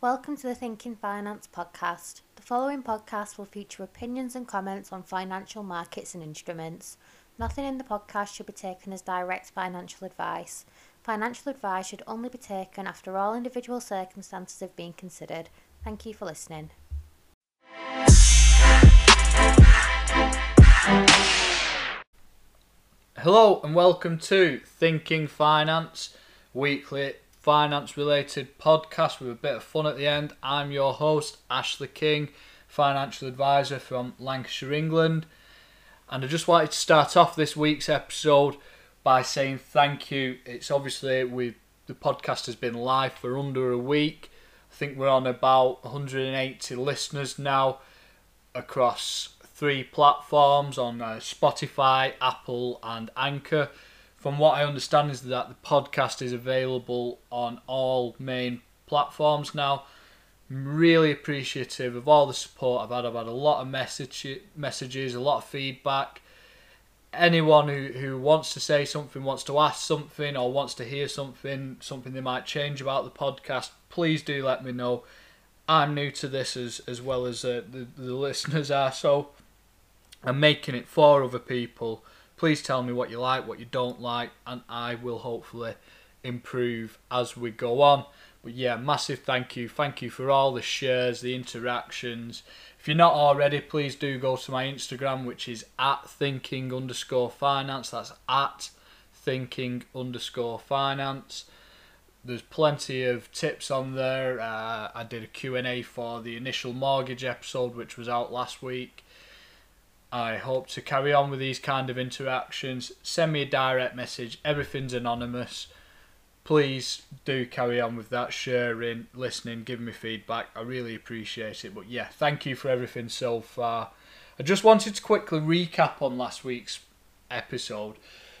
Welcome to the Thinking Finance podcast. The following podcast will feature opinions and comments on financial markets and instruments. Nothing in the podcast should be taken as direct financial advice. Financial advice should only be taken after all individual circumstances have been considered. Thank you for listening. Hello and welcome to Thinking Finance, weekly finance related podcast with a bit of fun at the end. I'm your host, Ashley King, financial advisor from Lancashire, England. And I just wanted to start off this week's episode by saying thank you. It's obviously we the podcast has been live for under a week. I think we're on about 180 listeners now across three platforms on uh, Spotify, Apple, and Anchor from what I understand is that the podcast is available on all main platforms now. I'm really appreciative of all the support I've had. I've had a lot of message, messages, a lot of feedback. Anyone who, who wants to say something, wants to ask something, or wants to hear something, something they might change about the podcast, please do let me know. I'm new to this as, as well as uh, the, the listeners are, so I'm making it for other people Please tell me what you like, what you don't like, and I will hopefully improve as we go on. But yeah, massive thank you. Thank you for all the shares, the interactions. If you're not already, please do go to my Instagram, which is at thinking underscore finance. That's at thinking underscore finance. There's plenty of tips on there. Uh, I did a Q&A for the initial mortgage episode, which was out last week. I hope to carry on with these kind of interactions. Send me a direct message. Everything's anonymous. Please do carry on with that, sharing, listening, giving me feedback. I really appreciate it. But yeah, thank you for everything so far. I just wanted to quickly recap on last week's episode.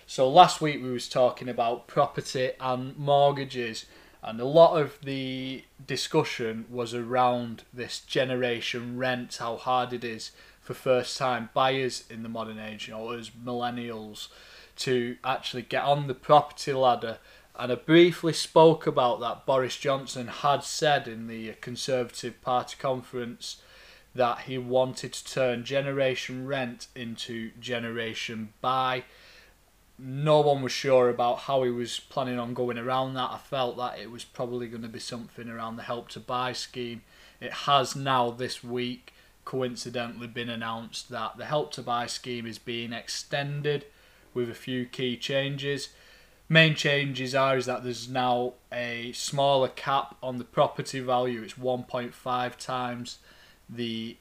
So last week we was talking about property and mortgages and a lot of the discussion was around this generation rent, how hard it is for first time buyers in the modern age, you know, as millennials, to actually get on the property ladder. And I briefly spoke about that. Boris Johnson had said in the Conservative Party conference that he wanted to turn generation rent into generation buy. No one was sure about how he was planning on going around that. I felt that it was probably going to be something around the help to buy scheme. It has now this week coincidentally been announced that the Help to Buy scheme is being extended with a few key changes. Main changes are is that there's now a smaller cap on the property value. It's 1.5 times the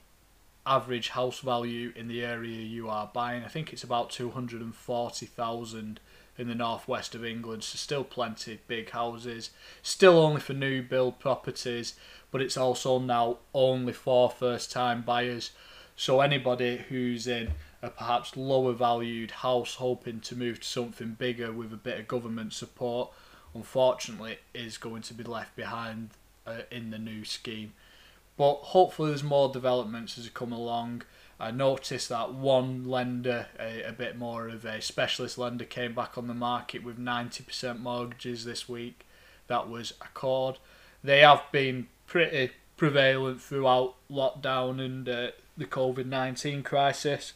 average house value in the area you are buying. I think it's about 240,000 in the northwest of England, so still plenty of big houses. Still only for new build properties but it's also now only for first time buyers. So anybody who's in a perhaps lower valued house hoping to move to something bigger with a bit of government support, unfortunately, is going to be left behind uh, in the new scheme. But hopefully, there's more developments as they come along. I noticed that one lender, a, a bit more of a specialist lender, came back on the market with 90% mortgages this week. That was Accord. They have been pretty prevalent throughout lockdown and uh, the COVID 19 crisis.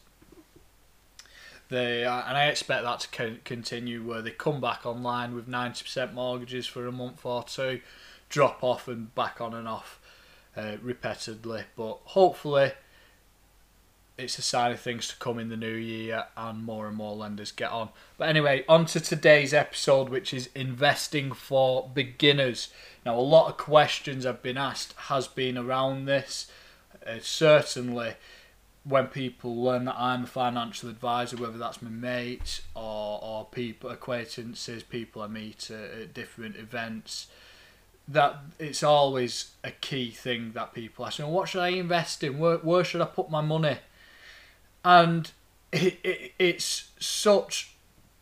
They uh, and I expect that to continue where they come back online with 90% mortgages for a month or two, drop off and back on and off uh, repeatedly. But hopefully, it's a sign of things to come in the new year and more and more lenders get on. But anyway, on to today's episode, which is investing for beginners. Now, a lot of questions have been asked has been around this. Uh, certainly, when people learn that I'm a financial advisor, whether that's my mates or, or people, acquaintances, people I meet at, at different events, that it's always a key thing that people ask me, what should I invest in? Where, where should I put my money? And it, it, it's such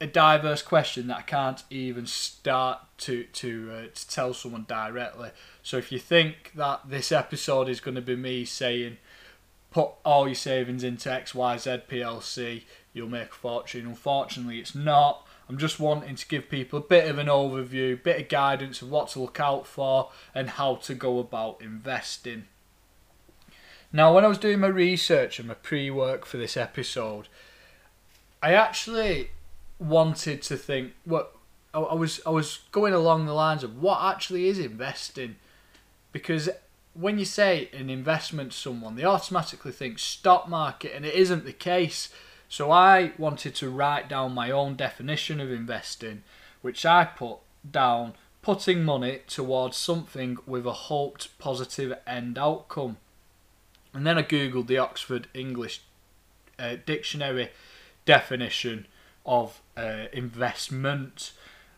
a diverse question that I can't even start to to uh, to tell someone directly. So if you think that this episode is going to be me saying, put all your savings into XYZ PLC, you'll make a fortune. Unfortunately, it's not. I'm just wanting to give people a bit of an overview, a bit of guidance of what to look out for and how to go about investing. Now, when I was doing my research and my pre work for this episode, I actually wanted to think what I was I was going along the lines of what actually is investing because when you say an investment to someone they automatically think stock market and it isn't the case so I wanted to write down my own definition of investing which I put down putting money towards something with a hoped positive end outcome and then I googled the Oxford English uh, dictionary definition of uh, investment,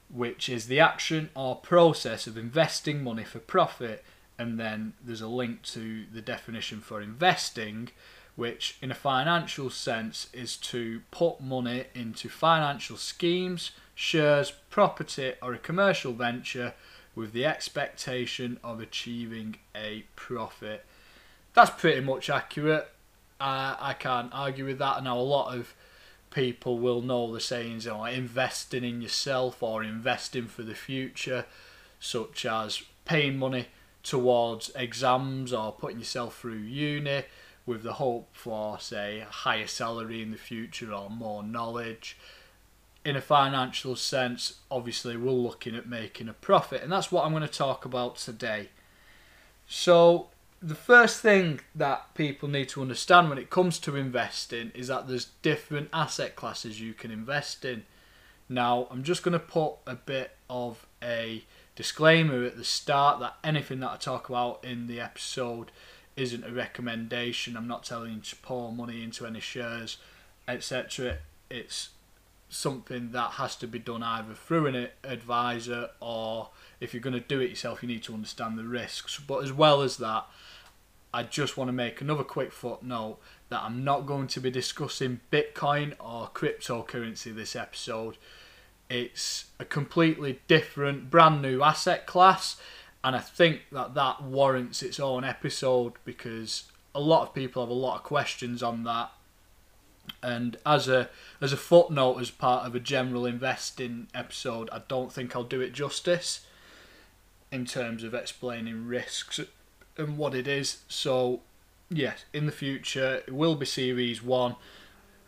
which is the action or process of investing money for profit. And then there's a link to the definition for investing, which, in a financial sense, is to put money into financial schemes, shares, property, or a commercial venture with the expectation of achieving a profit. That's pretty much accurate. Uh, I can't argue with that. And now, a lot of people will know the sayings, you know, like investing in yourself or investing for the future, such as paying money towards exams or putting yourself through uni with the hope for, say, a higher salary in the future or more knowledge. In a financial sense, obviously, we're looking at making a profit, and that's what I'm going to talk about today. So, the first thing that people need to understand when it comes to investing is that there's different asset classes you can invest in. Now, I'm just going to put a bit of a disclaimer at the start that anything that I talk about in the episode isn't a recommendation. I'm not telling you to pour money into any shares, etc. It's something that has to be done either through an advisor or if you're going to do it yourself, you need to understand the risks. But as well as that, I just want to make another quick footnote that I'm not going to be discussing Bitcoin or cryptocurrency this episode. It's a completely different, brand new asset class, and I think that that warrants its own episode because a lot of people have a lot of questions on that. And as a as a footnote, as part of a general investing episode, I don't think I'll do it justice in terms of explaining risks and what it is. So, yes, in the future, it will be Series 1.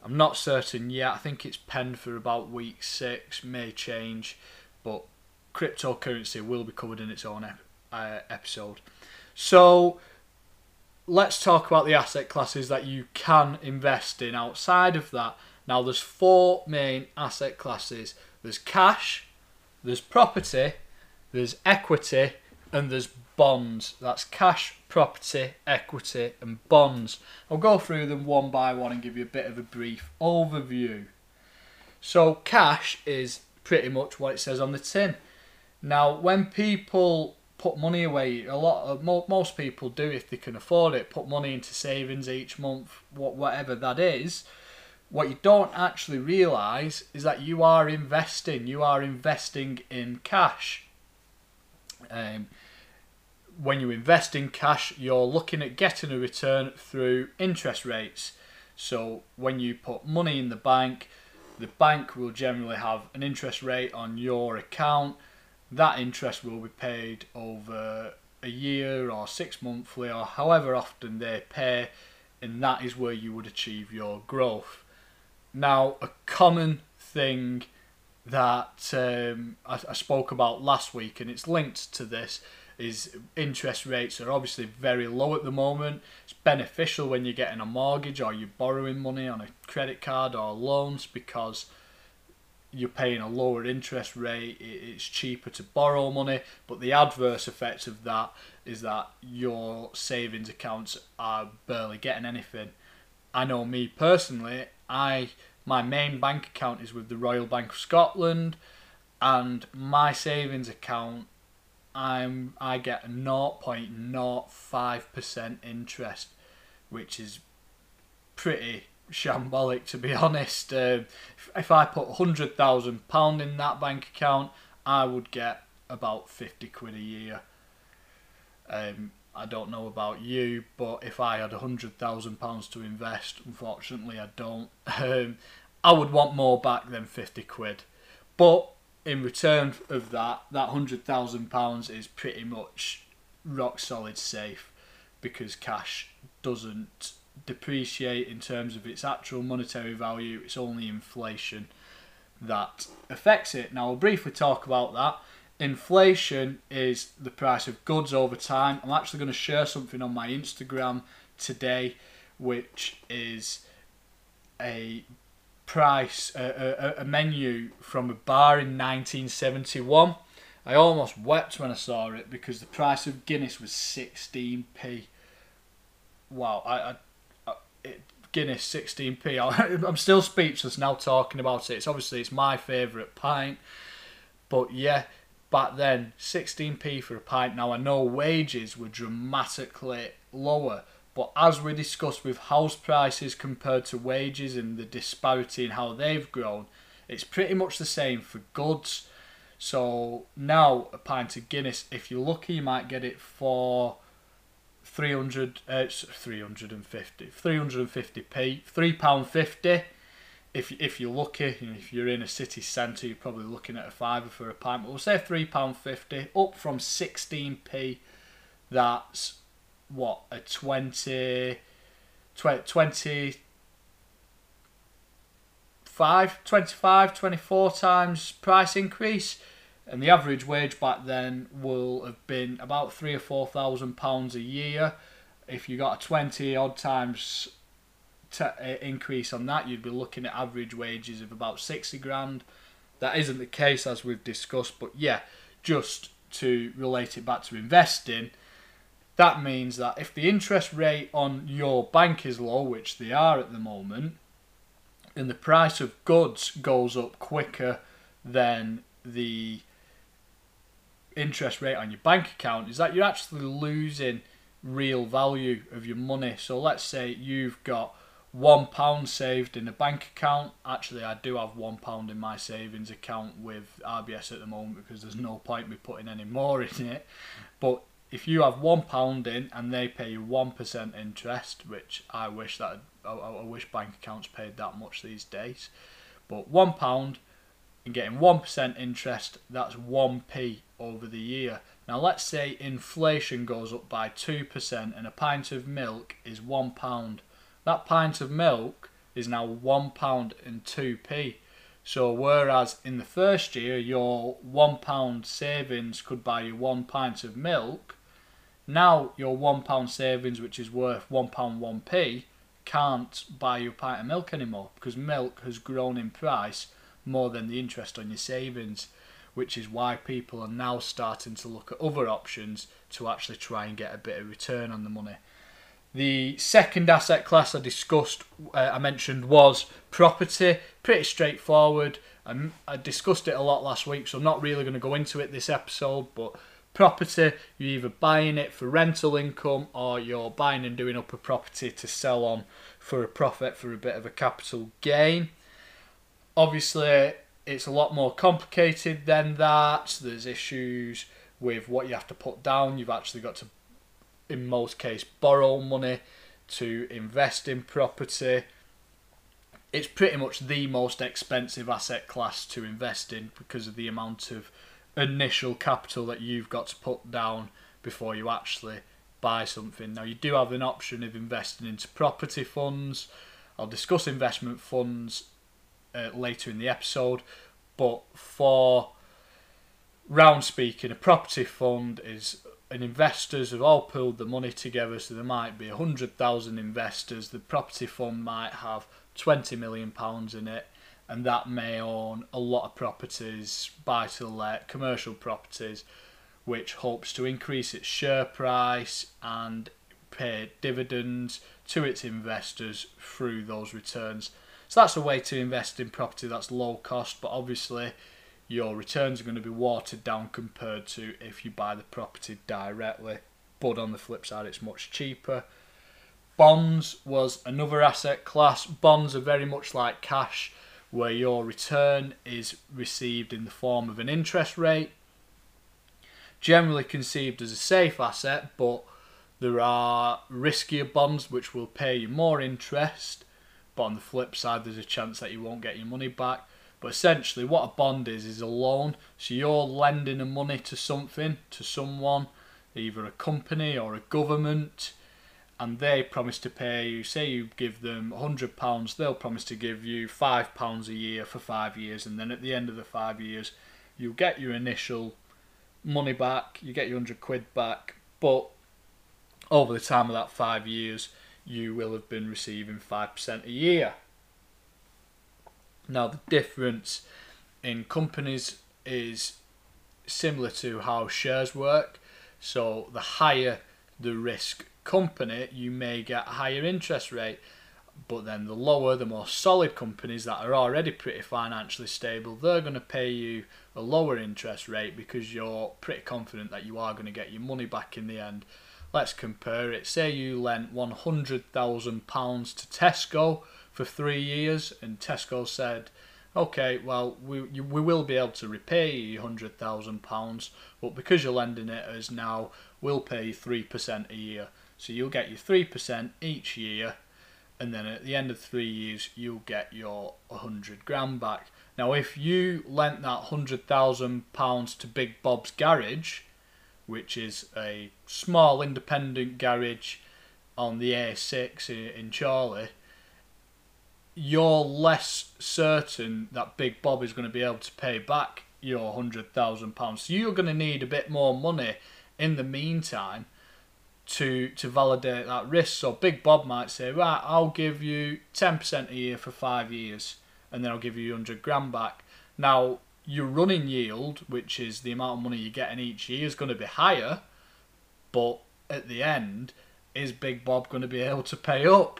I'm not certain yet. I think it's penned for about week 6, may change, but cryptocurrency will be covered in its own ep- uh, episode. So, let's talk about the asset classes that you can invest in outside of that. Now, there's four main asset classes there's cash, there's property, there's equity, and there's bonds. That's cash, property, equity, and bonds. I'll go through them one by one and give you a bit of a brief overview. So, cash is pretty much what it says on the tin. Now, when people put money away, a lot of most people do if they can afford it, put money into savings each month, whatever that is. What you don't actually realize is that you are investing. You are investing in cash. Um, when you invest in cash, you're looking at getting a return through interest rates. So when you put money in the bank, the bank will generally have an interest rate on your account. That interest will be paid over a year or six monthly or however often they pay, and that is where you would achieve your growth. Now, a common thing that um, I, I spoke about last week, and it's linked to this, is interest rates are obviously very low at the moment. It's beneficial when you're getting a mortgage or you're borrowing money on a credit card or loans because you're paying a lower interest rate, it's cheaper to borrow money, but the adverse effects of that is that your savings accounts are barely getting anything. I know me personally, I my main bank account is with the Royal Bank of Scotland and my savings account I'm I get 0.05% interest, which is pretty shambolic to be honest. Uh, if, if I put hundred thousand pound in that bank account, I would get about fifty quid a year. Um, I don't know about you, but if I had a hundred thousand pounds to invest, unfortunately I don't. Um, I would want more back than fifty quid. But in return of that, that hundred thousand pounds is pretty much rock solid safe because cash doesn't depreciate in terms of its actual monetary value. It's only inflation that affects it. Now, I'll briefly talk about that. Inflation is the price of goods over time. I'm actually going to share something on my Instagram today, which is a price, a, a, a menu from a bar in 1971. I almost wept when I saw it because the price of Guinness was 16p. Wow, I, I, I Guinness 16p. I'm still speechless now talking about it. It's obviously it's my favourite pint, but yeah, back then 16p for a pint. Now I know wages were dramatically lower, but as we discussed with house prices compared to wages and the disparity in how they've grown, it's pretty much the same for goods. So now a pint of Guinness, if you're lucky, you might get it for 300, uh, 350, 350p, £3.50. If, if you're lucky, if you're in a city centre, you're probably looking at a fiver for a pint. But we'll say £3.50, up from 16p. That's what, a 20, 20, 25, 25, 24 times price increase and the average wage back then will have been about three or four thousand pounds a year. If you got a twenty odd times t- uh, increase on that, you'd be looking at average wages of about sixty grand. That isn't the case as we've discussed, but yeah, just to relate it back to investing, that means that if the interest rate on your bank is low, which they are at the moment, and the price of goods goes up quicker than the interest rate on your bank account is that you're actually losing real value of your money. So let's say you've got one pound saved in a bank account. Actually, I do have one pound in my savings account with RBS at the moment because there's no point me putting any more in it. But if you have one pound in and they pay you one percent interest, which I wish that I, I wish bank accounts paid that much these days, but one pound and getting 1% interest, that's 1p over the year. Now, let's say inflation goes up by 2% and a pint of milk is £1. That pint of milk is now £1 and 2p. So, whereas in the first year your £1 savings could buy you one pint of milk, now your £1 savings, which is worth £1 1p, can't buy you a pint of milk anymore because milk has grown in price more than the interest on your savings, which is why people are now starting to look at other options to actually try and get a bit of return on the money. The second asset class I discussed, uh, I mentioned, was property. Pretty straightforward. I, I discussed it a lot last week, so I'm not really going to go into it this episode. But property, you're either buying it for rental income or you're buying and doing up a property to sell on for a profit for a bit of a capital gain. Obviously, it's a lot more complicated than that. There's issues with what you have to put down. You've actually got to, in most cases, borrow money to invest in property. It's pretty much the most expensive asset class to invest in because of the amount of initial capital that you've got to put down before you actually buy something. Now, you do have an option of investing into property funds. I'll discuss investment funds uh, later in the episode. But for round speaking, a property fund is and investors have all pulled the money together, so there might be 100,000 investors. The property fund might have 20 million pounds in it, and that may own a lot of properties, buy to let, commercial properties, which hopes to increase its share price and pay dividends to its investors through those returns. So that's a way to invest in property that's low cost, but obviously your returns are going to be watered down compared to if you buy the property directly. But on the flip side, it's much cheaper. Bonds was another asset class. Bonds are very much like cash, where your return is received in the form of an interest rate. Generally conceived as a safe asset, but there are riskier bonds which will pay you more interest but on the flip side, there's a chance that you won't get your money back. But essentially, what a bond is is a loan. So you're lending the money to something, to someone, either a company or a government, and they promise to pay you. Say you give them hundred pounds, they'll promise to give you five pounds a year for five years, and then at the end of the five years, you get your initial money back. You get your hundred quid back, but over the time of that five years, you will have been receiving 5% a year. Now, the difference in companies is similar to how shares work. So, the higher the risk company, you may get a higher interest rate. But then, the lower, the more solid companies that are already pretty financially stable, they're going to pay you a lower interest rate because you're pretty confident that you are going to get your money back in the end let's compare it. Say you lent £100,000 to Tesco for three years, and Tesco said, okay, well, we, you, we will be able to repay you £100,000, but because you're lending it as now, we'll pay you 3% a year. So you'll get your 3% each year, and then at the end of three years, you'll get your 100 grand back. Now, if you lent that £100,000 to Big Bob's Garage, which is a small independent garage on the A6 in Chorley, you're less certain that Big Bob is going to be able to pay back your £100,000. So you're going to need a bit more money in the meantime to to validate that risk. So Big Bob might say, right, I'll give you 10% a year for five years and then I'll give you 100 grand back. Now, your running yield, which is the amount of money you're getting each year, is going to be higher. But at the end, is Big Bob going to be able to pay up?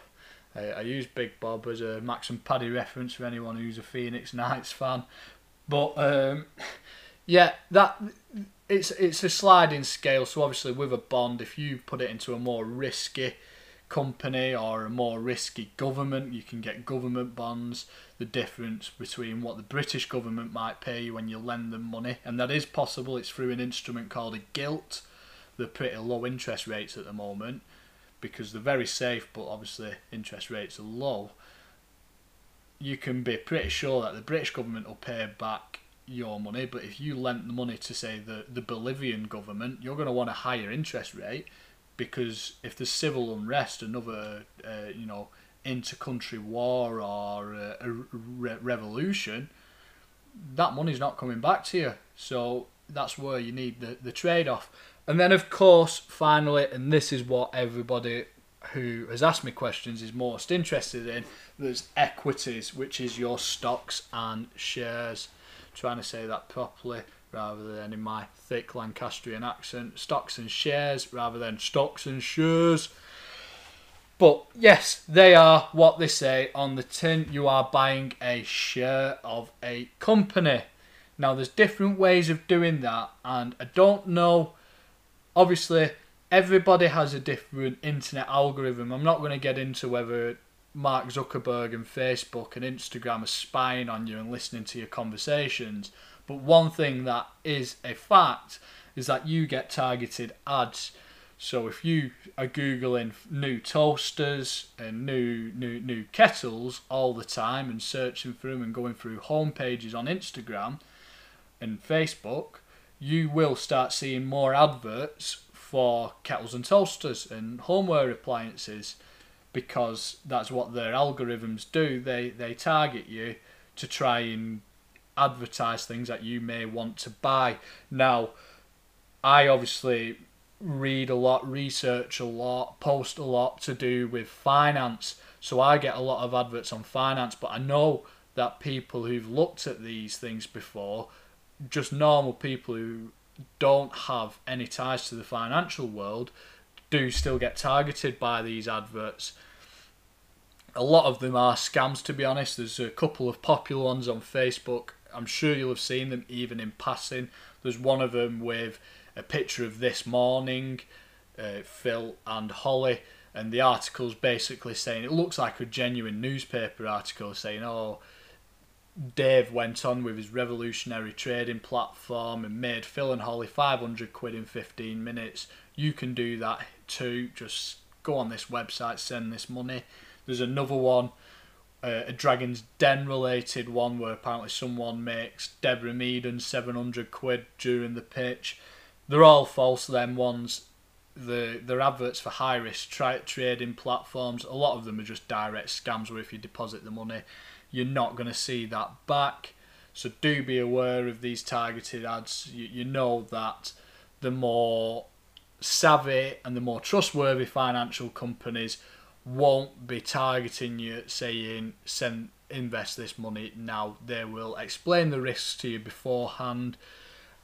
I, I use Big Bob as a Max and Paddy reference for anyone who's a Phoenix Nights fan. But um, yeah, that it's it's a sliding scale. So obviously, with a bond, if you put it into a more risky company or a more risky government. You can get government bonds. The difference between what the British government might pay you when you lend them money, and that is possible. It's through an instrument called a gilt. They're pretty low interest rates at the moment because they're very safe, but obviously interest rates are low. You can be pretty sure that the British government will pay back your money, but if you lent the money to say the, the Bolivian government, you're going to want a higher interest rate because if there's civil unrest, another uh, you know inter-country war or uh, a re- revolution, that money's not coming back to you. So that's where you need the, the trade-off. And then of course, finally, and this is what everybody who has asked me questions is most interested in, there's equities, which is your stocks and shares. trying to say that properly rather than in my thick Lancastrian accent, stocks and shares rather than stocks and shares. But yes, they are what they say on the tin. You are buying a share of a company. Now, there's different ways of doing that, and I don't know. Obviously, everybody has a different internet algorithm. I'm not going to get into whether Mark Zuckerberg and Facebook and Instagram are spying on you and listening to your conversations. But one thing that is a fact is that you get targeted ads. So if you are googling new toasters and new new new kettles all the time and searching for them and going through home pages on Instagram and Facebook, you will start seeing more adverts for kettles and toasters and homeware appliances because that's what their algorithms do. They they target you to try and advertise things that you may want to buy. Now, I obviously read a lot, research a lot, post a lot to do with finance. So I get a lot of adverts on finance, but I know that people who've looked at these things before, just normal people who don't have any ties to the financial world, do still get targeted by these adverts. A lot of them are scams, to be honest. There's a couple of popular ones on Facebook I'm sure you'll have seen them even in passing. There's one of them with a picture of this morning, uh, Phil and Holly, and the article's basically saying it looks like a genuine newspaper article saying, oh, Dave went on with his revolutionary trading platform and made Phil and Holly 500 quid in 15 minutes. You can do that too. Just go on this website, send this money. There's another one a, a Dragon's Den related one where apparently someone makes Deborah Meaden 700 quid during the pitch. They're all false, them ones. The, they're adverts for high risk tra- trading platforms. A lot of them are just direct scams where if you deposit the money, you're not going to see that back. So do be aware of these targeted ads. You, you know that the more savvy and the more trustworthy financial companies won't be targeting you saying send invest this money now they will explain the risks to you beforehand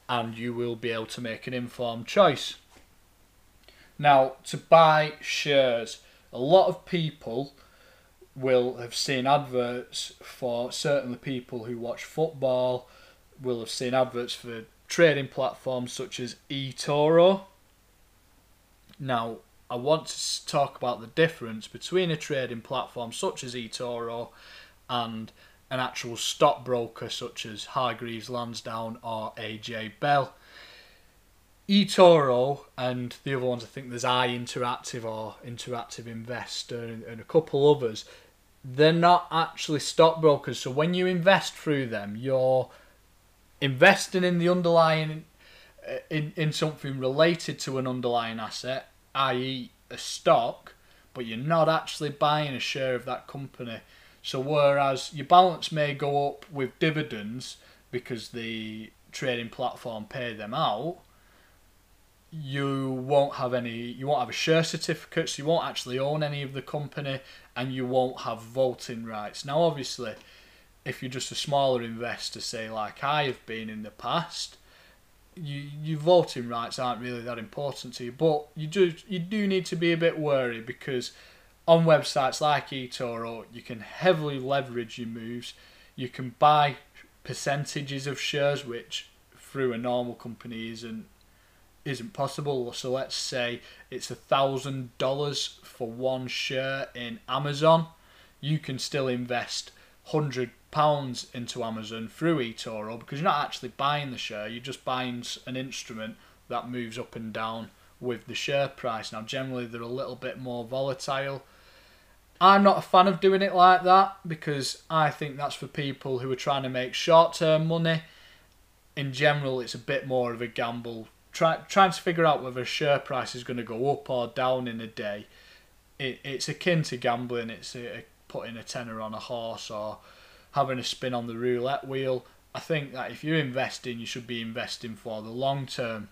and you will be able to make an informed choice. Now to buy shares a lot of people will have seen adverts for certainly people who watch football will have seen adverts for trading platforms such as eToro. Now I want to talk about the difference between a trading platform such as eToro and an actual stockbroker such as Hargreaves Lansdown or AJ Bell. eToro and the other ones, I think there's i Interactive or Interactive Investor and, and a couple others, they're not actually stockbrokers. So when you invest through them, you're investing in the underlying uh, in, in something related to an underlying asset i.e., a stock, but you're not actually buying a share of that company. So, whereas your balance may go up with dividends because the trading platform pay them out, you won't have any you won't have a share certificate so you won't actually own any of the company and you won't have voting rights. Now obviously if you're just a smaller investor say like i have been in the past you, your voting rights aren't really that important to you, but you do you do need to be a bit wary because on websites like eToro, you can heavily leverage your moves. You can buy percentages of shares, which through a normal company isn't isn't possible. So let's say it's a thousand dollars for one share in Amazon. You can still invest hundred pounds into Amazon through eToro because you're not actually buying the share, you're just buying an instrument that moves up and down with the share price. Now, generally, they're a little bit more volatile. I'm not a fan of doing it like that because I think that's for people who are trying to make short term money. In general, it's a bit more of a gamble. Try, trying to figure out whether a share price is going to go up or down in a day. It, it's akin to gambling. It's a, a putting a tenner on a horse or having a spin on the roulette wheel. I think that if you're investing, you should be investing for the long term.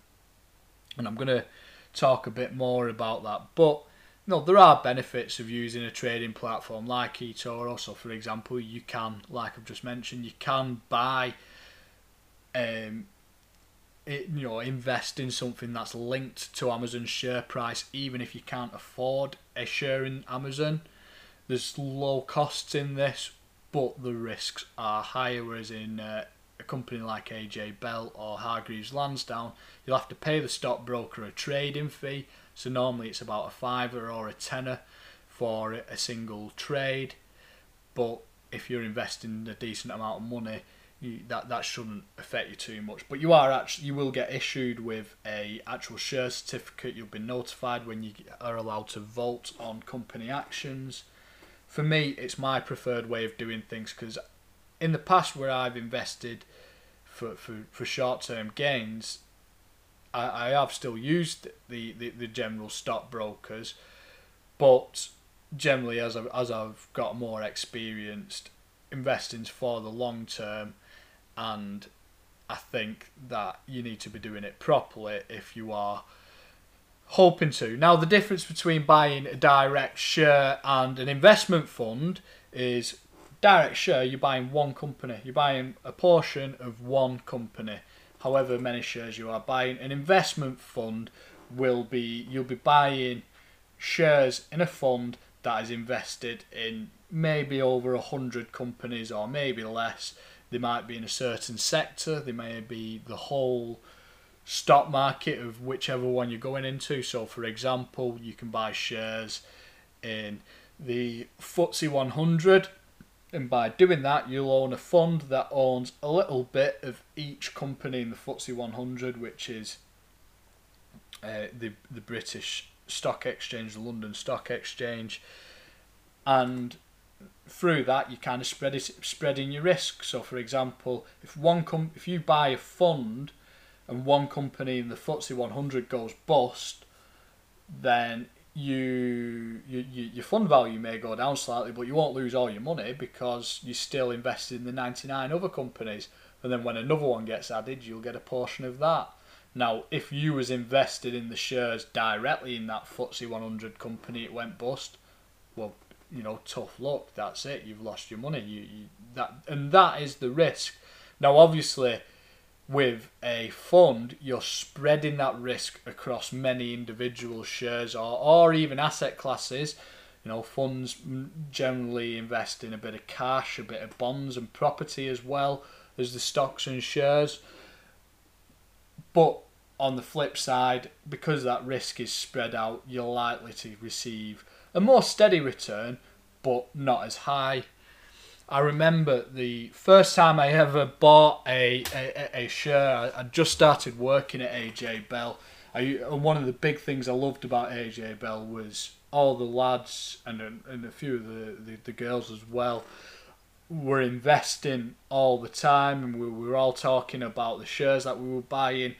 And I'm going to talk a bit more about that. But no, there are benefits of using a trading platform like eToro. So, for example, you can, like I've just mentioned, you can buy, um, it, you know, invest in something that's linked to Amazon's share price, even if you can't afford a share in Amazon. There's low costs in this, but the risks are higher. Whereas in uh, a company like AJ Bell or Hargreaves Lansdown, you'll have to pay the stockbroker a trading fee. So normally it's about a fiver or a tenner for a single trade. But if you're investing a decent amount of money, you, that that shouldn't affect you too much. But you are actually you will get issued with a actual share certificate. You'll be notified when you are allowed to vote on company actions for me, it's my preferred way of doing things because in the past where I've invested for, for, for short term gains, I, I have still used the, the, the general stockbrokers, but generally as I've, as I've got more experienced, investing for the long term and I think that you need to be doing it properly if you are hoping to. Now, the difference between buying a direct share and an investment fund is direct share, you're buying one company, you're buying a portion of one company, however many shares you are buying. An investment fund will be, you'll be buying shares in a fund that is invested in maybe over a hundred companies or maybe less. They might be in a certain sector, they may be the whole stock market of whichever one you're going into. So, for example, you can buy shares in the FTSE 100, and by doing that, you'll own a fund that owns a little bit of each company in the FTSE 100, which is uh, the the British Stock Exchange, the London Stock Exchange, and through that you kind of spread it, spreading your risk. So, for example, if one com- if you buy a fund and one company in the FTSE 100 goes bust, then you, you, you your fund value may go down slightly, but you won't lose all your money because you're still invested in the 99 other companies. And then when another one gets added, you'll get a portion of that. Now, if you was invested in the shares directly in that FTSE 100 company, it went bust. Well, you know, tough luck. That's it. You've lost your money. You, you that and that is the risk. Now, obviously, with a fund, you're spreading that risk across many individual shares or, or even asset classes. You know, funds generally invest in a bit of cash, a bit of bonds and property as well as the stocks and shares. But on the flip side, because that risk is spread out, you're likely to receive a more steady return, but not as high. I remember the first time I ever bought a, a, a share, I just started working at AJ Bell. I, and one of the big things I loved about AJ Bell was all the lads and, and a few of the, the, the girls as well were investing all the time and we were all talking about the shares that we were buying.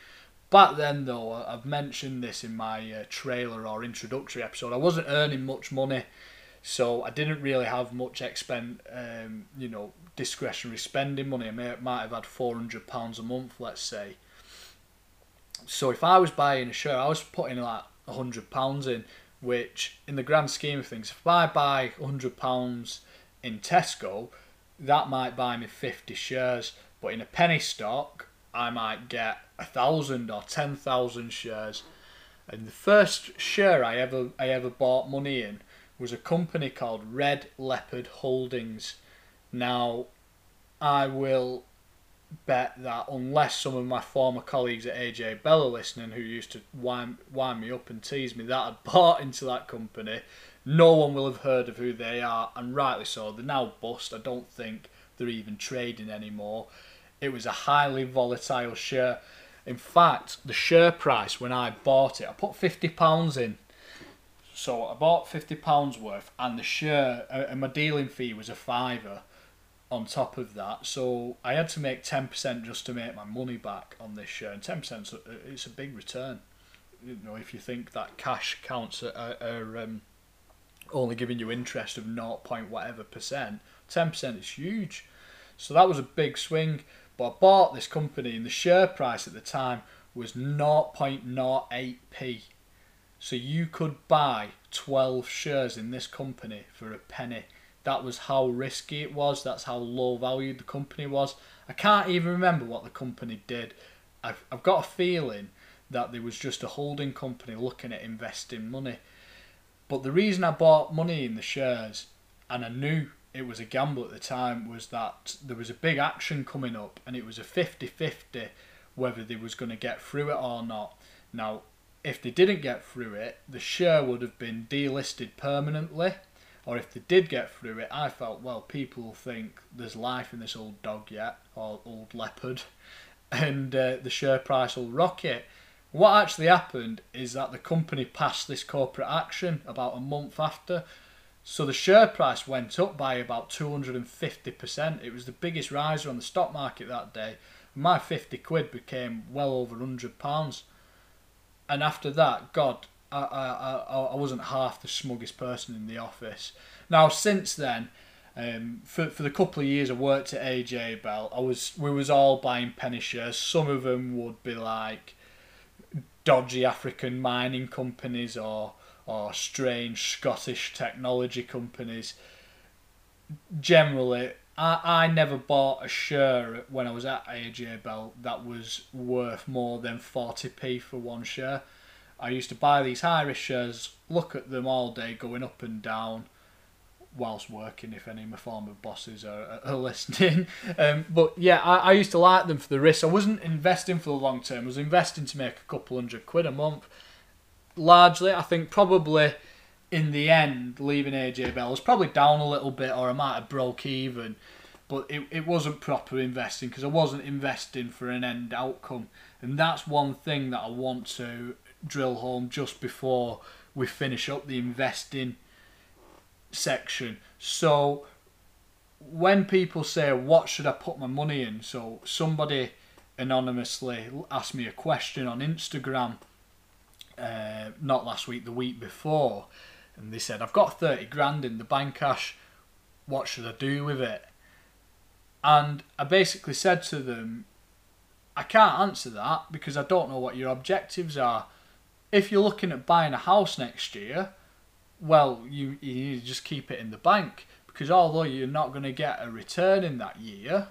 Back then, though, I've mentioned this in my uh, trailer or introductory episode, I wasn't earning much money so I didn't really have much expend, um, you know, discretionary spending money. I may, might have had four hundred pounds a month, let's say. So if I was buying a shirt, I was putting like hundred pounds in, which in the grand scheme of things, if I buy hundred pounds in Tesco, that might buy me fifty shares. But in a penny stock, I might get a thousand or ten thousand shares. And the first share I ever I ever bought money in was a company called Red Leopard Holdings. Now, I will bet that unless some of my former colleagues at AJ Bell are listening who used to wind, wind me up and tease me that I'd bought into that company, no one will have heard of who they are, and rightly so. They're now bust. I don't think they're even trading anymore. It was a highly volatile share. In fact, the share price when I bought it, I put £50 in so I bought fifty pounds worth, and the share uh, and my dealing fee was a fiver on top of that. So I had to make ten percent just to make my money back on this share, and ten percent it's a big return. You know, if you think that cash counts are, are um, only giving you interest of naught point whatever percent, ten percent is huge. So that was a big swing. But I bought this company, and the share price at the time was 0.08p so you could buy 12 shares in this company for a penny. That was how risky it was. That's how low valued the company was. I can't even remember what the company did. I've, I've got a feeling that there was just a holding company looking at investing money. But the reason I bought money in the shares, and I knew it was a gamble at the time, was that there was a big action coming up and it was a 50 50 whether they was going to get through it or not. Now, if they didn't get through it, the share would have been delisted permanently. Or if they did get through it, I felt, well, people think there's life in this old dog yet, or old leopard, and uh, the share price will rocket. What actually happened is that the company passed this corporate action about a month after. So the share price went up by about 250%. It was the biggest riser on the stock market that day. My 50 quid became well over 100 pounds and after that, God, I, I, I, wasn't half the smuggest person in the office. Now, since then, um, for, for the couple of years I worked at AJ Bell, I was we was all buying penny shares. Some of them would be like dodgy African mining companies or or strange Scottish technology companies. Generally, I, I never bought a share when I was at AJ Bell that was worth more than 40p for one share. I used to buy these high risk shares, look at them all day going up and down whilst working, if any of my former bosses are, are listening. Um, but yeah, I, I used to like them for the risk. I wasn't investing for the long term, I was investing to make a couple hundred quid a month. Largely, I think probably in the end, leaving AJ Bell was probably down a little bit, or I might have broke even, but it, it wasn't proper investing because I wasn't investing for an end outcome. And that's one thing that I want to drill home just before we finish up the investing section. So when people say, What should I put my money in? So somebody anonymously asked me a question on Instagram, uh, not last week, the week before, and they said, I've got 30 grand in the bank cash, what should I do with it? And I basically said to them, I can't answer that because I don't know what your objectives are. If you're looking at buying a house next year, well, you, you need to just keep it in the bank because although you're not going to get a return in that year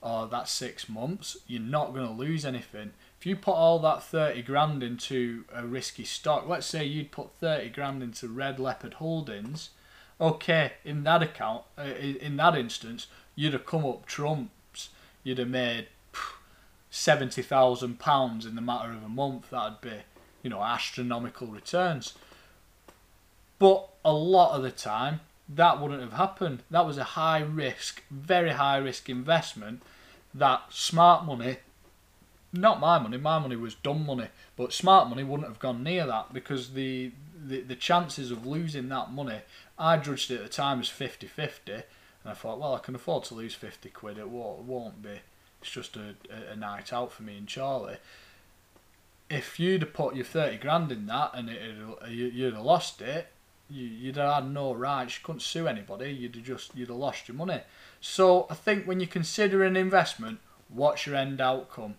or that six months, you're not going to lose anything. If you put all that 30 grand into a risky stock, let's say you'd put 30 grand into Red Leopard Holdings, okay, in that account, uh, in that instance, you'd have come up trumps. You'd have made seventy thousand pounds in the matter of a month. That'd be, you know, astronomical returns. But a lot of the time, that wouldn't have happened. That was a high risk, very high risk investment that smart money, not my money, my money was dumb money, but smart money wouldn't have gone near that because the, the, the chances of losing that money, I judged it at the time as 50 50. And I thought, well, I can afford to lose 50 quid, it won't, it won't be. It's just a, a, a night out for me and Charlie if you'd have put your 30 grand in that and it, it, you'd have lost it, you, you'd have had no rights. You couldn't sue anybody. You'd have just you'd have lost your money. So I think when you consider an investment, what's your end outcome?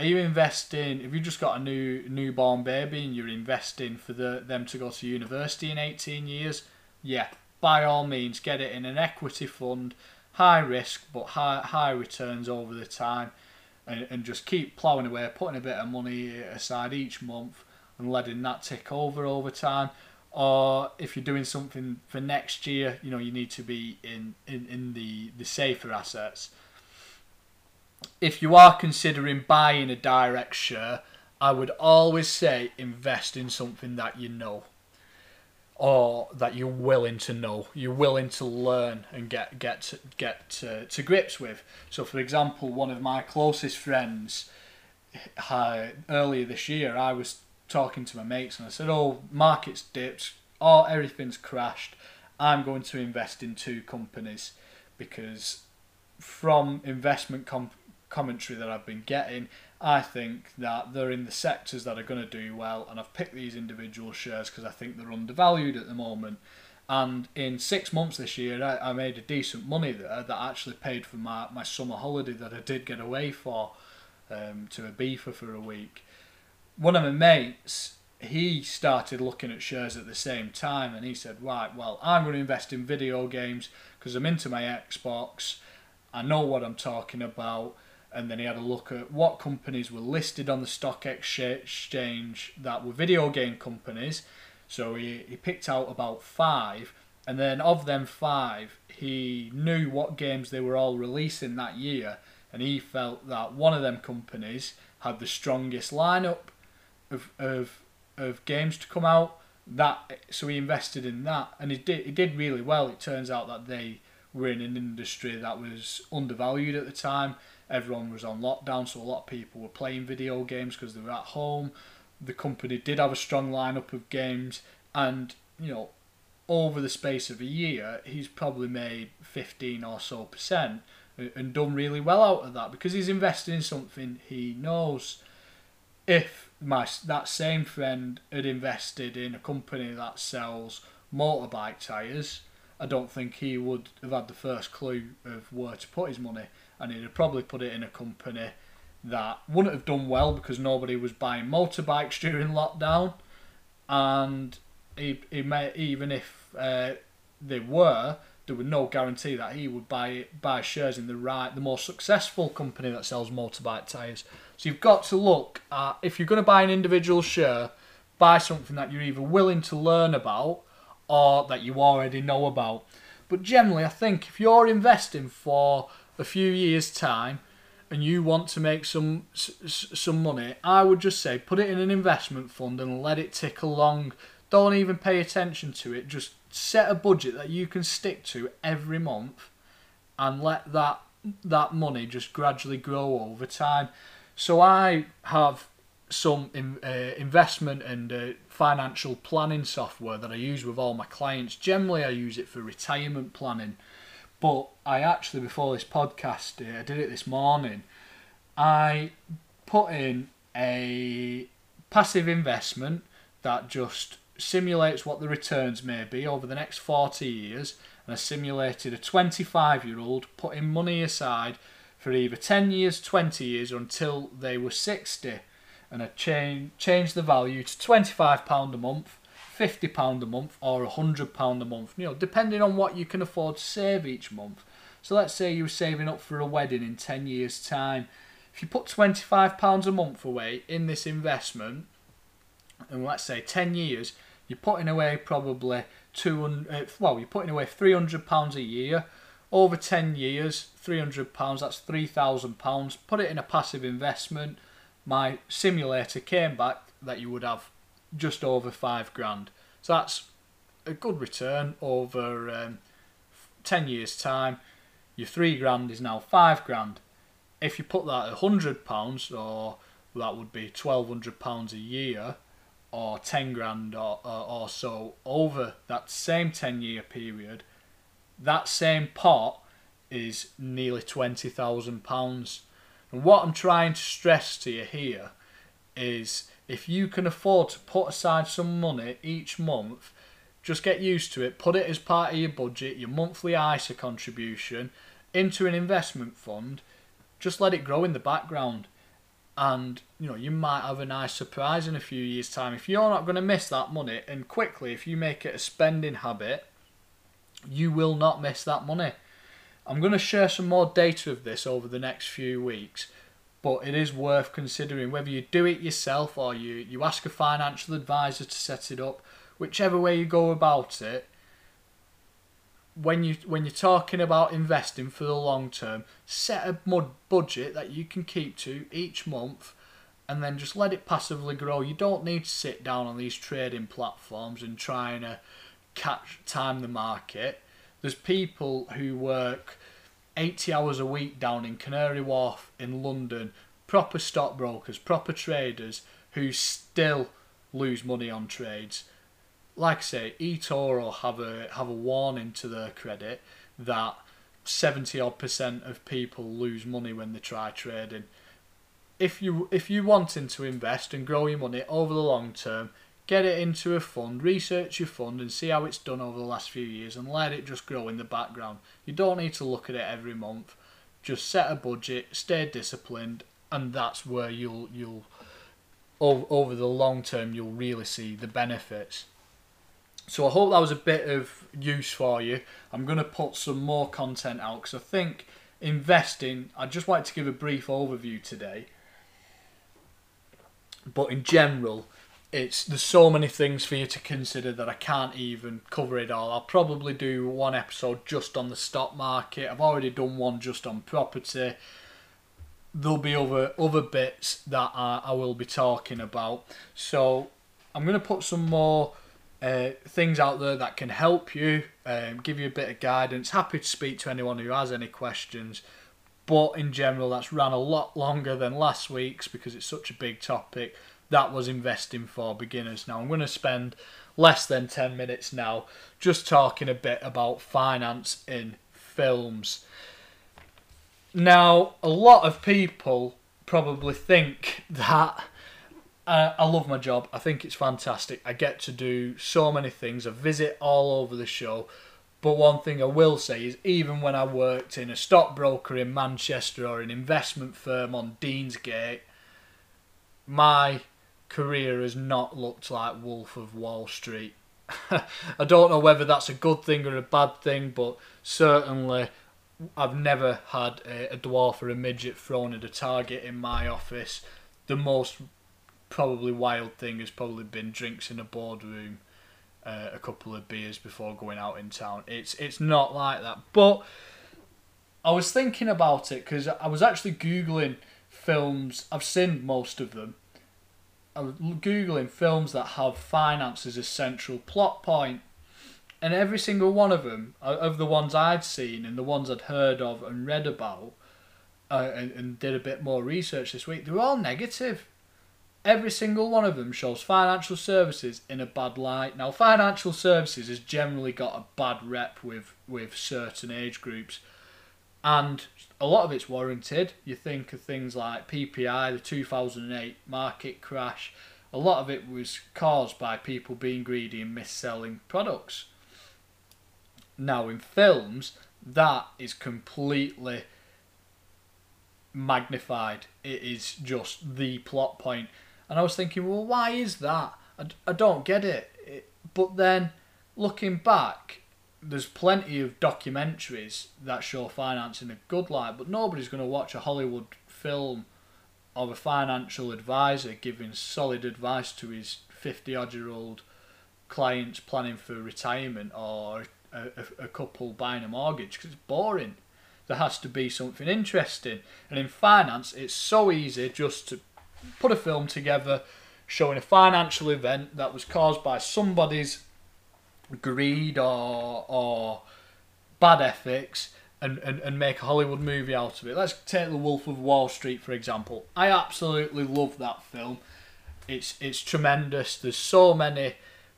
Are you investing? If you just got a new newborn baby and you're investing for the them to go to university in 18 years, yeah, by all means, get it in an equity fund, high risk but high high returns over the time, and, and just keep ploughing away, putting a bit of money aside each month and letting that tick over over time or if you're doing something for next year, you know, you need to be in, in, in the, the safer assets. If you are considering buying a direct share, I would always say invest in something that you know or that you're willing to know, you're willing to learn and get get to, get to, to grips with. So, for example, one of my closest friends, uh, earlier this year, I was talking to my mates and I said, "Oh, market's dipped, oh, everything's crashed. I'm going to invest in two companies because from investment com- commentary that I've been getting, I think that they're in the sectors that are going to do well, and I've picked these individual shares because I think they're undervalued at the moment. And in six months this year, I, I made a decent money there that actually paid for my, my summer holiday that I did get away for um, to Ibiza for a week one of my mates, he started looking at shares at the same time and he said, right, well, I'm going to invest in video games because I'm into my Xbox. I know what I'm talking about. And then he had a look at what companies were listed on the stock exchange that were video game companies. So he, he picked out about five. And then of them five, he knew what games they were all releasing that year. And he felt that one of them companies had the strongest lineup of of of games to come out. That so he invested in that, and he did he did really well. It turns out that they were in an industry that was undervalued at the time. Everyone was on lockdown, so a lot of people were playing video games because they were at home. The company did have a strong lineup of games, and you know, over the space of a year, he's probably made fifteen or so percent and done really well out of that because he's invested in something he knows. If my that same friend had invested in a company that sells motorbike tyres, I don't think he would have had the first clue of where to put his money, and he'd have probably put it in a company that wouldn't have done well because nobody was buying motorbikes during lockdown, and he, he may even if uh, they were, there was no guarantee that he would buy buy shares in the right, the more successful company that sells motorbike tyres. So you've got to look at if you're going to buy an individual share, buy something that you're either willing to learn about or that you already know about. But generally, I think if you're investing for a few years' time and you want to make some some money, I would just say put it in an investment fund and let it tick along. Don't even pay attention to it. Just set a budget that you can stick to every month and let that that money just gradually grow over time. So I have some in, uh, investment and uh, financial planning software that I use with all my clients. Generally, I use it for retirement planning, but I actually before this podcast, uh, I did it this morning. I put in a passive investment that just simulates what the returns may be over the next 40 years and I simulated a 25 year old putting money aside for either 10 years, 20 years, or until they were 60. And I change, changed the value to £25 a month, £50 a month, or £100 a month, you know, depending on what you can afford to save each month. So let's say you were saving up for a wedding in 10 years' time. If you put £25 a month away in this investment, and let's say 10 years, you're putting away probably 200 uh, well you're putting away 300 pounds a year over 10 years 300 pounds that's 3000 pounds put it in a passive investment my simulator came back that you would have just over 5 grand. So that's a good return over um, 10 years time. Your 3 grand is now 5 grand. If you put that at 100 pounds or that would be 1200 pounds a year or 10 grand or, or, or so over that same 10 year period, that same pot is nearly £20,000. And what I'm trying to stress to you here is if you can afford to put aside some money each month, just get used to it, put it as part of your budget, your monthly ISA contribution into an investment fund, just let it grow in the background. And you know you might have a nice surprise in a few years time. If you're not going to miss that money and quickly if you make it a spending habit you will not miss that money. I'm going to share some more data of this over the next few weeks but it is worth considering whether you do it yourself or you, you ask a financial advisor to set it up whichever way you go about it when you when you're talking about investing for the long term, set a mud budget that you can keep to each month, and then just let it passively grow. You don't need to sit down on these trading platforms and trying to catch time the market. There's people who work 80 hours a week down in Canary Wharf in London, proper stockbrokers, proper traders who still lose money on trades like I say, eToro have a have a warning to their credit that seventy odd percent of people lose money when they try trading. If you if you wanting to invest and grow your money over the long term, get it into a fund, research your fund and see how it's done over the last few years and let it just grow in the background. You don't need to look at it every month. Just set a budget, stay disciplined, and that's where you'll you'll over the long term you'll really see the benefits. So I hope that was a bit of use for you. I'm going to put some more content out because I think investing, I just wanted to give a brief overview today. But in general, it's there's so many things for you to consider that I can't even cover it all. I'll probably do one episode just on the stock market. I've already done one just on property. There'll be other other bits that I, I will be talking about. So I'm to put some more uh, things out there that can help you, um, give you a bit of guidance. Happy to speak to anyone who has any questions. But in general, that's ran a lot longer than last week's because it's such a big topic. That was investing for beginners. Now, I'm going to spend less than 10 minutes now just talking a bit about finance in films. Now, a lot of people probably think that uh, I love my job. I think it's fantastic. I get to do so many things. I visit all over the show. But one thing I will say is, even when I worked in a stockbroker in Manchester or an investment firm on Deansgate, my career has not looked like Wolf of Wall Street. I don't know whether that's a good thing or a bad thing, but certainly I've never had a, a dwarf or a midget thrown at a target in my office. The most probably wild thing has probably been drinks in a boardroom, uh, a couple of beers before going out in town. It's it's not like that. But I was thinking about it because I was actually googling films. I've seen most of them. I googling films that have finance as a central plot point, and every single one of them, of the ones I'd seen and the ones I'd heard of and read about, uh, and, and did a bit more research this week, they were all negative every single one of them shows financial services in a bad light. Now, financial services has generally got a bad rep with with certain age groups, and a lot of it's warranted. You think of things like PPI, the 2008 market crash. A lot of it was caused by people being greedy and mis-selling products. Now, in films, that is completely magnified. It is just the plot point. And I was thinking, well, why is that? I, I don't get it. it. But then, looking back, there's plenty of documentaries that show finance in a good light, but nobody's going to watch a Hollywood film of a financial advisor giving solid advice to his 50 odd year old clients planning for retirement or a, a, a couple buying a mortgage because it's boring. There has to be something interesting. And in finance, it's so easy just to put a film together showing a financial event that was caused by somebody's greed or or bad ethics and, and, and make a Hollywood movie out of it. Let's take The Wolf of Wall Street for example. I absolutely love that film. It's it's tremendous. There's so many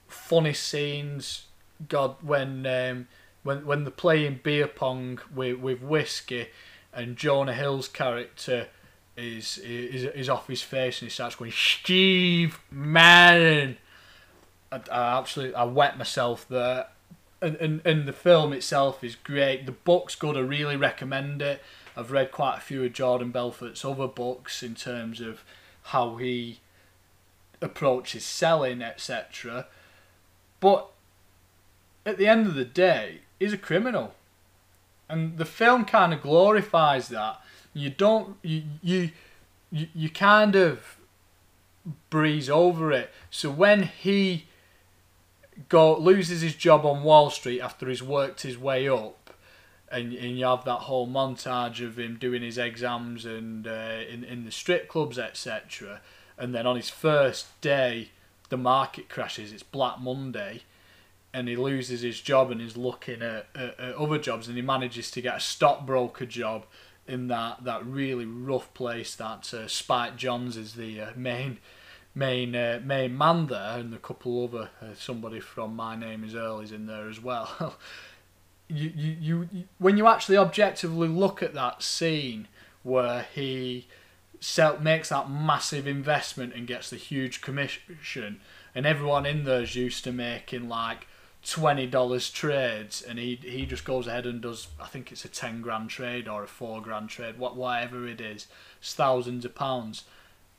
funny scenes. God, when um, when when they're playing beer pong with with whiskey, and Jonah Hill's character is is is off his face and he starts going Steve man. I, absolutely I wet myself there. And, and, and the film itself is great. The book's good. I really recommend it. I've read quite a few of Jordan Belfort's other books in terms of how he approaches selling, etc. But at the end of the day, he's a criminal, and the film kind of glorifies that you don't you you you, you kind of breeze over it. So when he go loses his job on Wall Street after he's worked his way up, and, and you have that whole montage of him doing his exams and uh, in in the strip clubs etc. And then on his first day, the market crashes. It's Black Monday, and he loses his job and he's looking at, at, at other jobs, and he manages to get a stockbroker job in that, that really rough place that uh, Spike Jonze is the uh, main main uh, main man there, and a couple other uh, somebody from My Name Is Earl is in there as well. you, you, you, you, when you actually objectively look at that scene where he sell, makes that massive investment and gets the huge commission, and everyone in there is used to making like twenty dollars trades, and he he just goes ahead and does. I think it's a ten grand trade or a four grand trade, what whatever it is. It's thousands of pounds.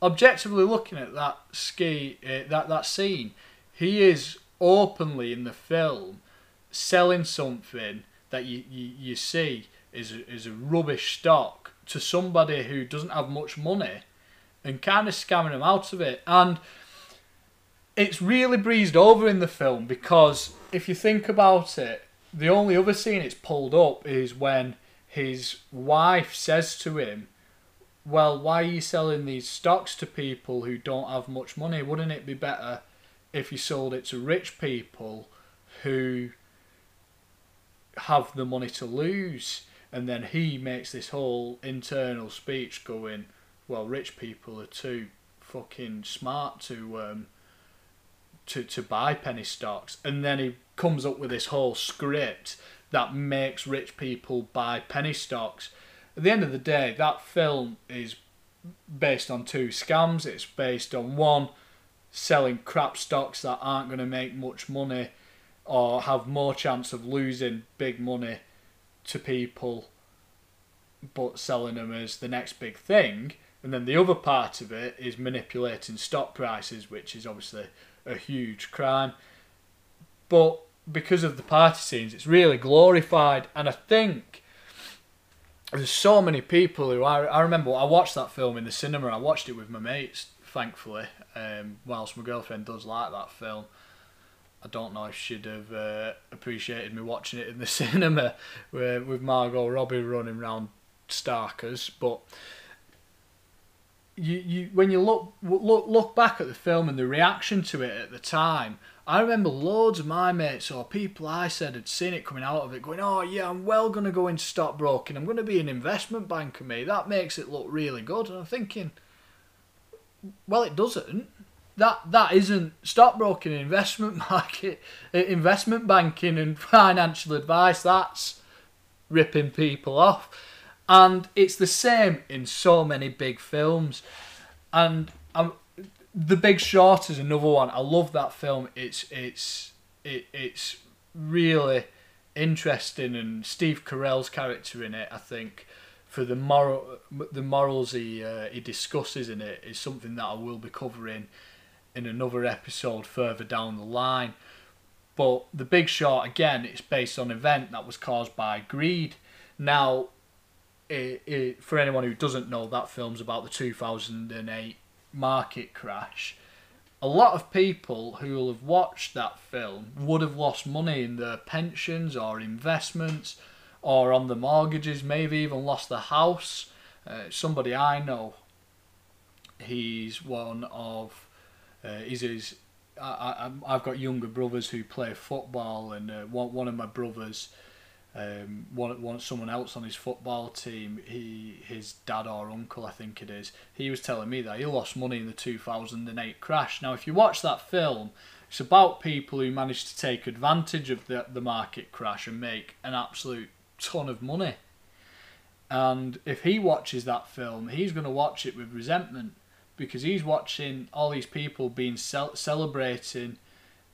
Objectively looking at that ski uh, that that scene, he is openly in the film selling something that you, you, you see is is a rubbish stock to somebody who doesn't have much money and kind of scamming them out of it. And it's really breezed over in the film because if you think about it, the only other scene it's pulled up is when his wife says to him, Well, why are you selling these stocks to people who don't have much money? Wouldn't it be better if you sold it to rich people who have the money to lose? And then he makes this whole internal speech going, Well, rich people are too fucking smart to um, to, to buy penny stocks. And then he comes up with this whole script that makes rich people buy penny stocks. At the end of the day, that film is based on two scams. It's based on one, selling crap stocks that aren't going to make much money or have more chance of losing big money to people, but selling them as the next big thing. And then the other part of it is manipulating stock prices, which is obviously a huge crime. But because of the party scenes, it's really glorified. And I think there's so many people who I, I remember I watched that film in the cinema. I watched it with my mates, thankfully, um, whilst my girlfriend does like that film. I don't know if she'd have uh, appreciated me watching it in the cinema with, with Margot Robbie running around Starkers, but you, you when you look look look back at the film and the reaction to it at the time, I remember loads of my mates or people I said had seen it coming out of it, going, "Oh yeah, I'm well going to go into stockbroking. I'm going to be an investment banker, me. That makes it look really good." And I'm thinking, well, it doesn't. That that isn't stockbroking, investment market, investment banking, and financial advice. That's ripping people off, and it's the same in so many big films. And the Big Short is another one. I love that film. It's it's it, it's really interesting, and Steve Carell's character in it, I think, for the moral the morals he uh, he discusses in it is something that I will be covering in another episode further down the line. But The Big Short, again, it's based on an event that was caused by greed. Now, it, it, for anyone who doesn't know, that film's about the 2008 market crash. A lot of people who will have watched that film would have lost money in their pensions or investments or on the mortgages, maybe even lost the house. Uh, somebody I know, he's one of uh, he's his. I, I, I've got younger brothers who play football, and uh, one one of my brothers, um, one, one someone else on his football team, he his dad or uncle, I think it is. He was telling me that he lost money in the two thousand and eight crash. Now, if you watch that film, it's about people who managed to take advantage of the the market crash and make an absolute ton of money. And if he watches that film, he's going to watch it with resentment because he's watching all these people being cel- celebrating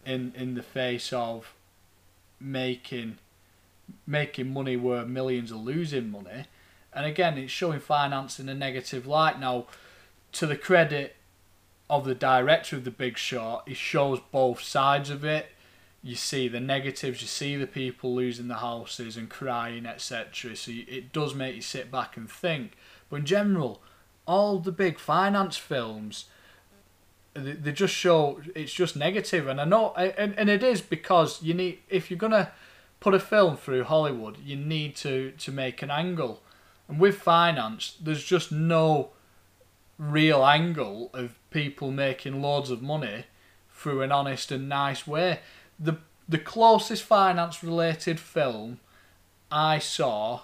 in in the face of making making money where millions are losing money. And again it's showing finance in a negative light. Now to the credit of the director of the big short he shows both sides of it. You see the negatives you see the people losing the houses and crying etc so it does make you sit back and think. But in general all the big finance films they, they just show it's just negative. And i know and, and it is because you need if you're gonna put a film through hollywood you need to to make an angle and with finance there's just no real angle of people making loads of money through an honest and nice way the the closest finance related film i saw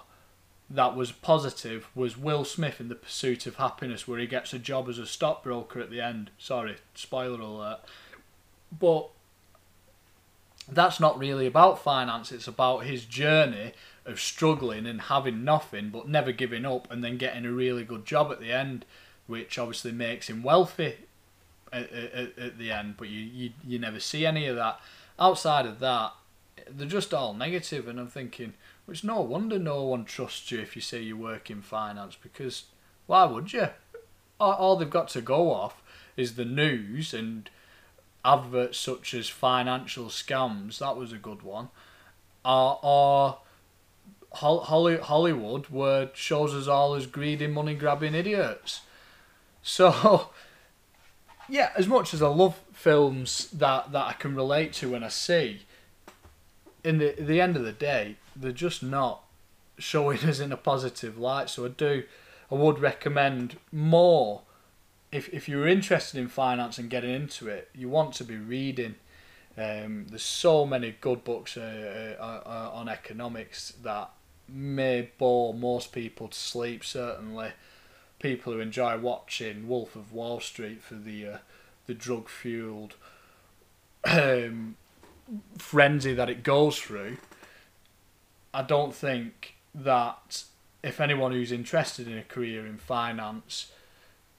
that was positive was Will Smith in The Pursuit of Happiness, where he gets a job as a stockbroker at the end. Sorry, spoiler alert. But that's not really about finance, it's about his journey of struggling and having nothing but never giving up and then getting a really good job at the end, which obviously makes him wealthy at, at, at the end. But you, you, you never see any of that. Outside of that, they're just all negative, and I'm thinking it's no wonder no one trusts you if you say you work in finance because why would you? All they've got to go off is the news and adverts such as financial scams. That was a good one. Or, or Hollywood, where shows us all as greedy, money grabbing idiots. So, yeah, as much as I love films that, that I can relate to when I see, in the the end of the day, they're just not showing us in a positive light. So I do, I would recommend more. If if you're interested in finance and getting into it, you want to be reading. Um, there's so many good books uh, uh, uh, on economics that may bore most people to sleep. Certainly, people who enjoy watching Wolf of Wall Street for the uh, the drug fueled um, frenzy that it goes through, I don't think that if anyone who's interested in a career in finance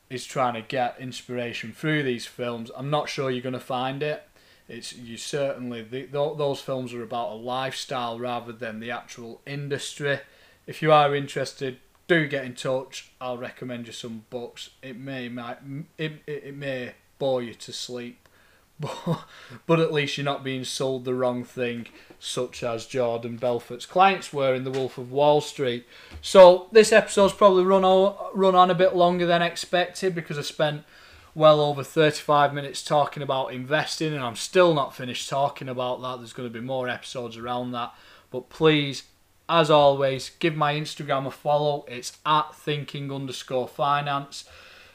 is trying to get inspiration through these films, I'm not sure you're going to find it. It's you certainly the, those films are about a lifestyle rather than the actual industry. If you are interested, do get in touch. I'll recommend you some books. It may might it, it, it may bore you to sleep but, at least you're not being sold the wrong thing, such as Jordan Belfort's clients were in The Wolf of Wall Street. So this episode's probably run on, run on a bit longer than expected because I spent well over 35 minutes talking about investing and I'm still not finished talking about that. There's going to be more episodes around that. But please, as always, give my Instagram a follow. It's at thinking underscore finance.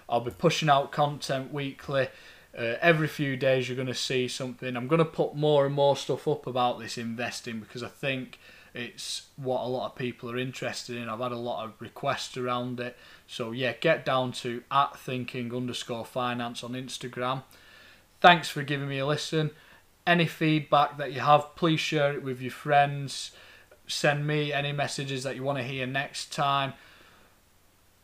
I'll be pushing out content weekly. Uh, every few days you're going to see something. I'm going to put more and more stuff up about this investing because I think It's what a lot of people are interested in. I've had a lot of requests around it. So yeah, get down to at thinking underscore finance on Instagram. Thanks for giving me a listen. Any feedback that you have, please share it with your friends. Send me any messages that you want to hear next time.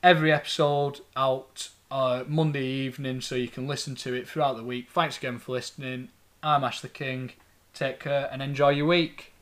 Every episode out uh, Monday evening, so you can listen to it throughout the week. Thanks again for listening. I'm Ashley King. Take care and enjoy your week.